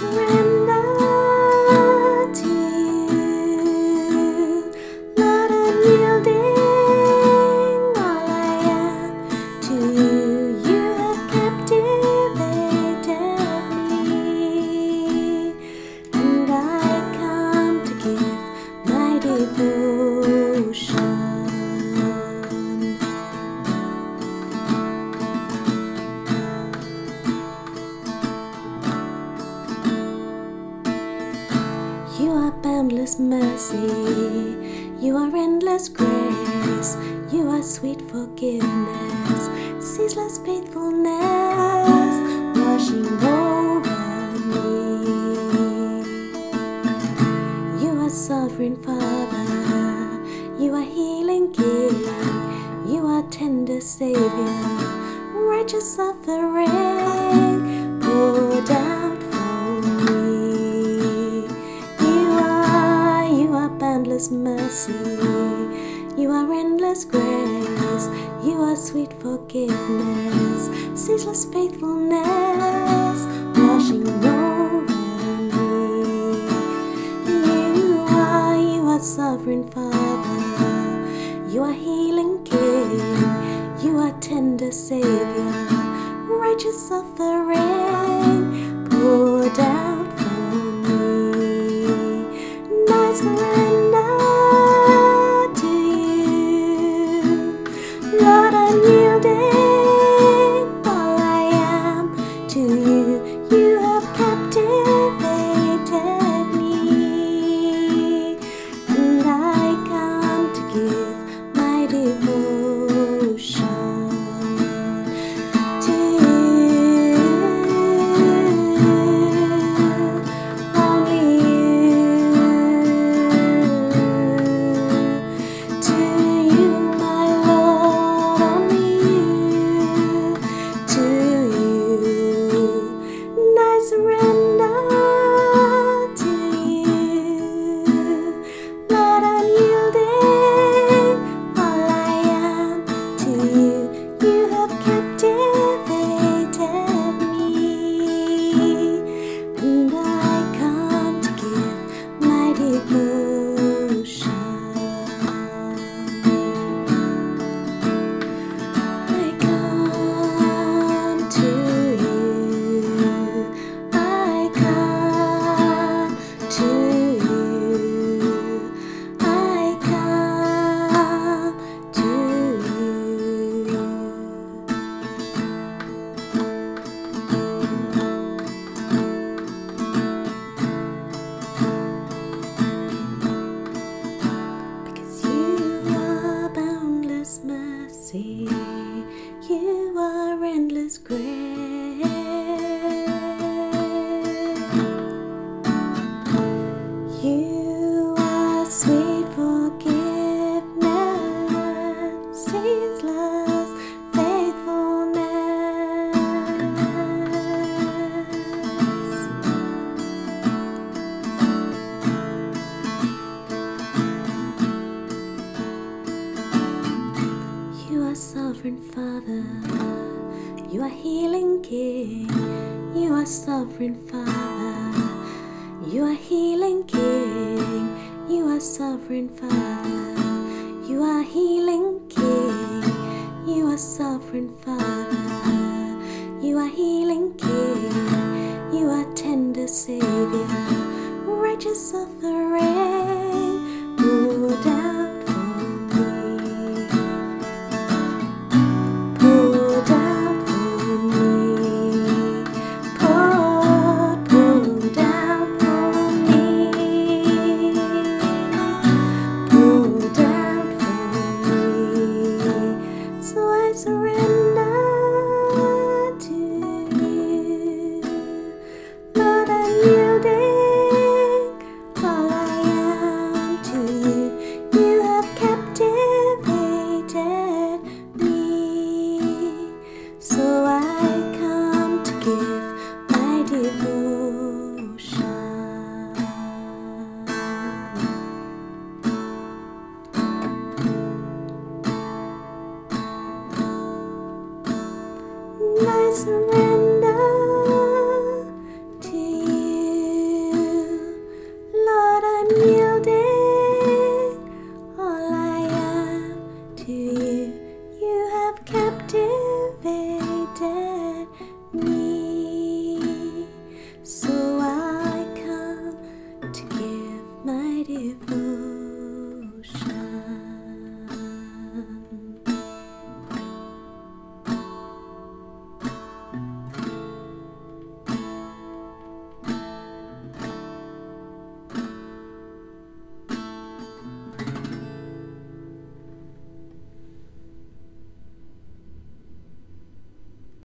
Thank you. Boundless mercy. You are endless grace. You are sweet forgiveness. Ceaseless faithfulness. Washing over me. You are sovereign Father. You are healing King. You are tender Savior. Righteous suffering. Poured out mercy. You are endless grace. You are sweet forgiveness. Ceaseless faithfulness. Washing over me. You are, you are sovereign Father. You are healing King. You are tender Savior. Righteous suffering poured out You are healing King. You are sovereign Father. You are healing King. You are sovereign Father. You are healing King. You are sovereign Father. You are healing King. You are tender Savior. Righteous suffering. surrender.